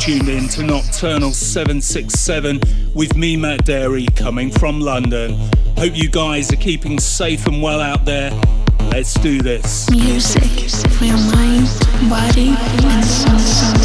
tuned in to Nocturnal 767 with me, Matt Darey, coming from London. Hope you guys are keeping safe and well out there. Let's do this. Music for your mind, body, and soul.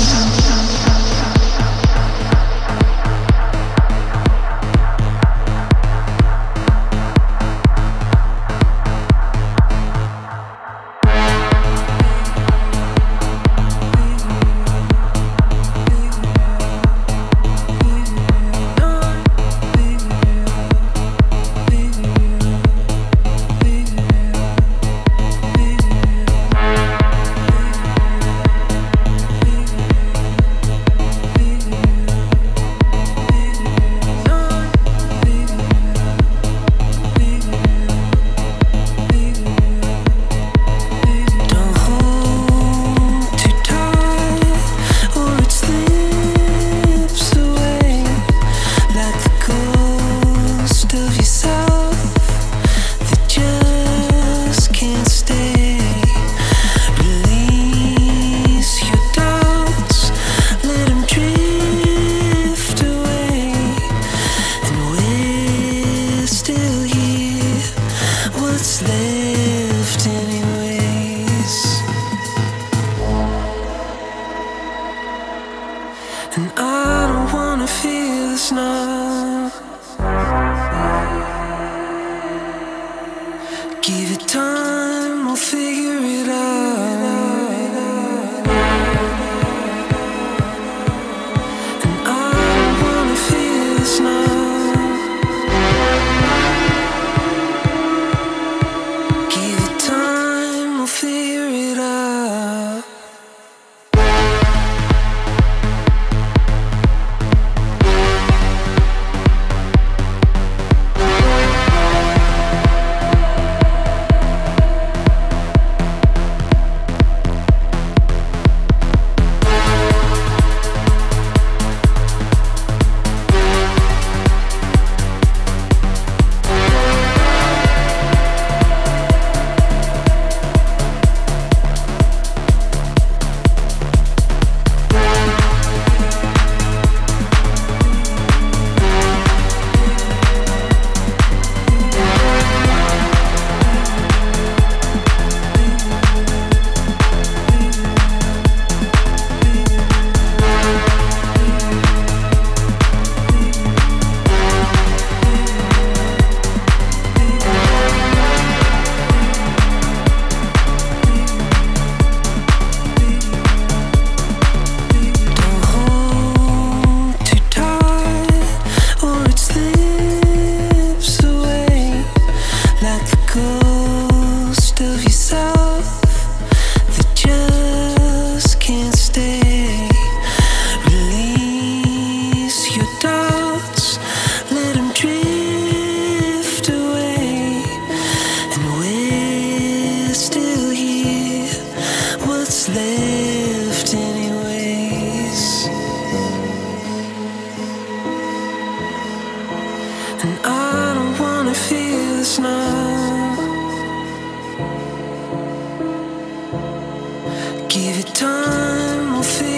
Give it time, we'll feel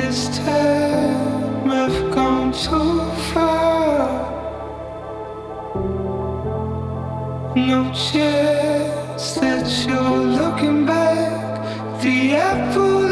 this time I've gone too far. No chance that you're looking back. The apple.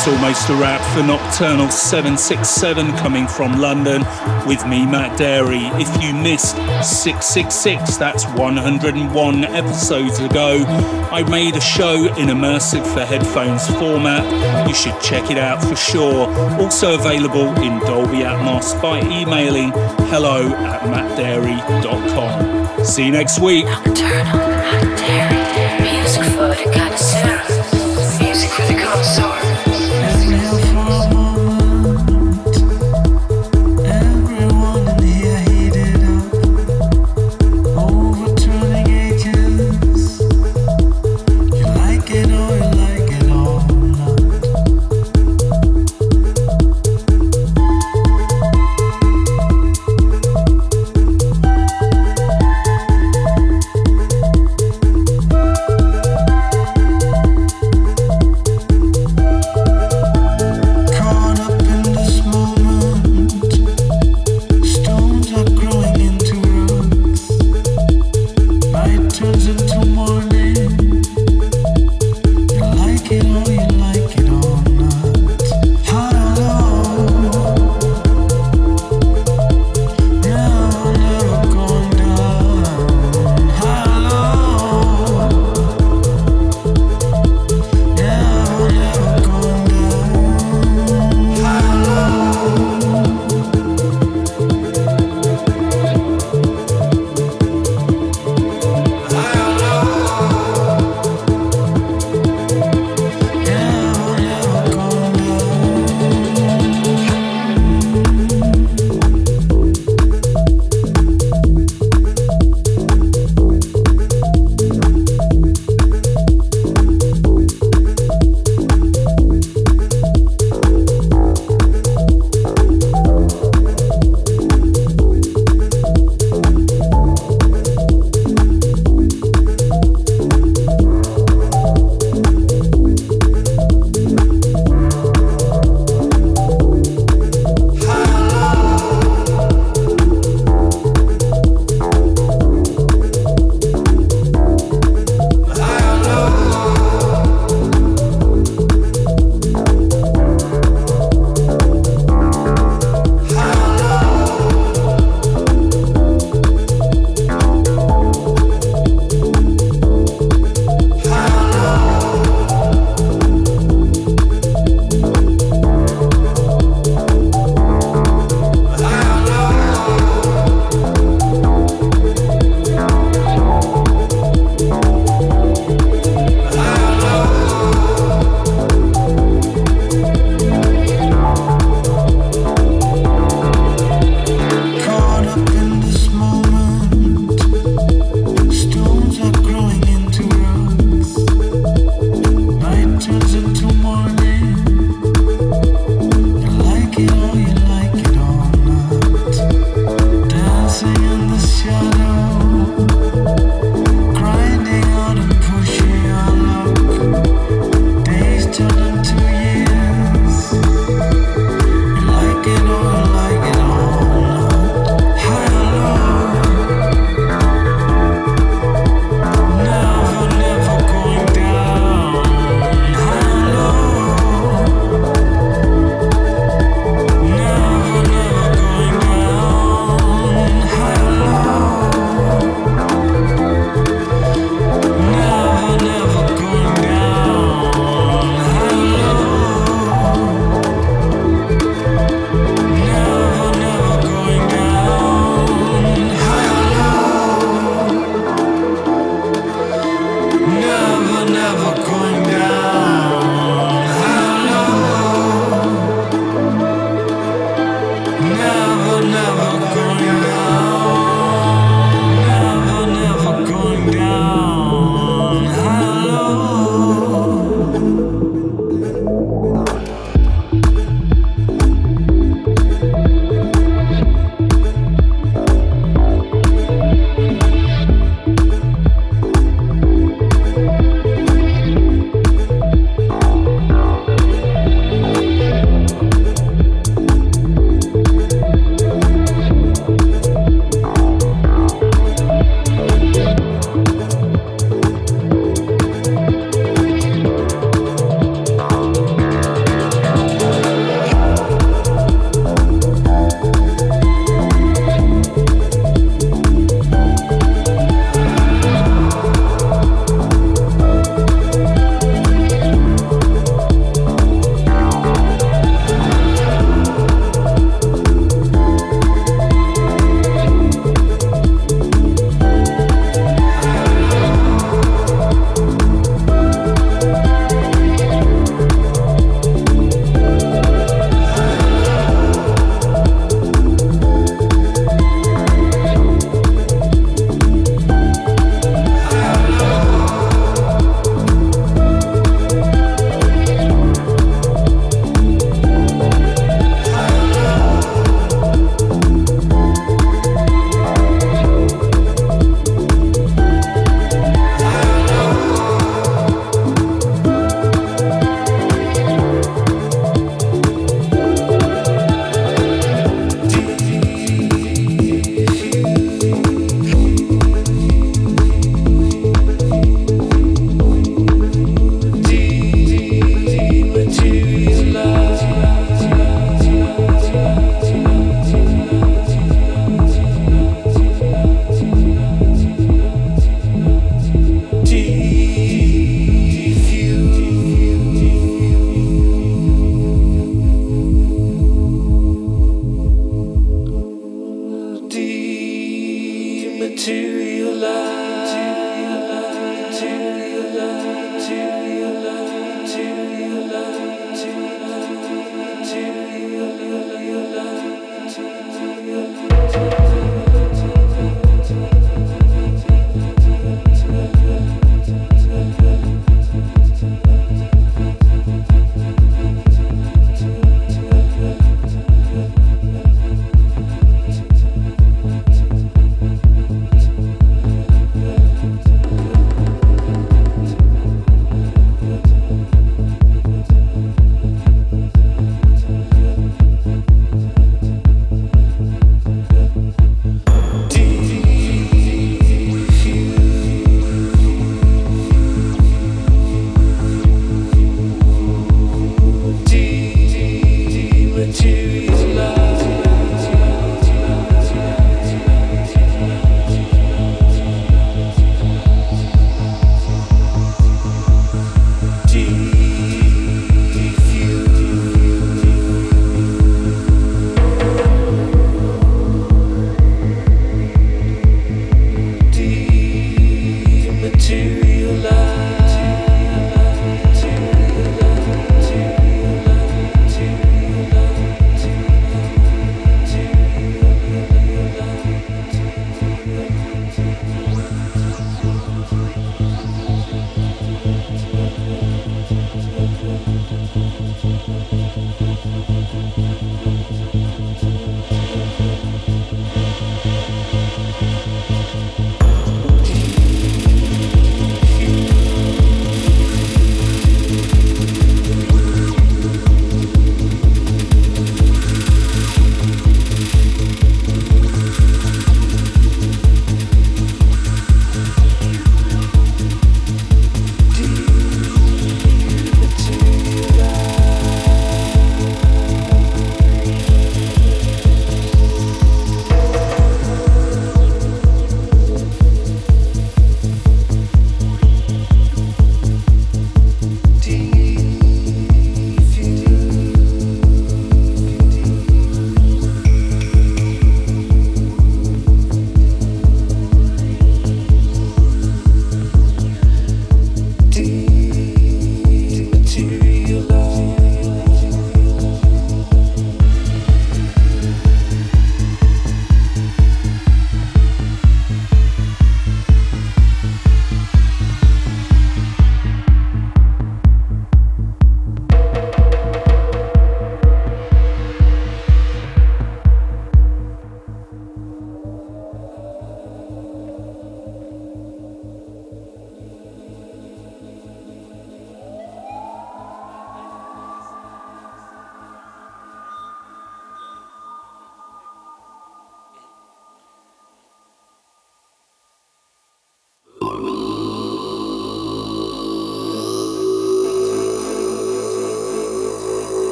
The wrap for Nocturnal 767 coming from London with me, Matt Darey. If you missed 666, that's 101 episodes ago, I made a show in immersive for headphones format. You should check it out for sure. Also available in Dolby Atmos by emailing hello at mattdarey.com. See you next week. Nocturnal Matt Darey. Music for the connoisseur. Music for the.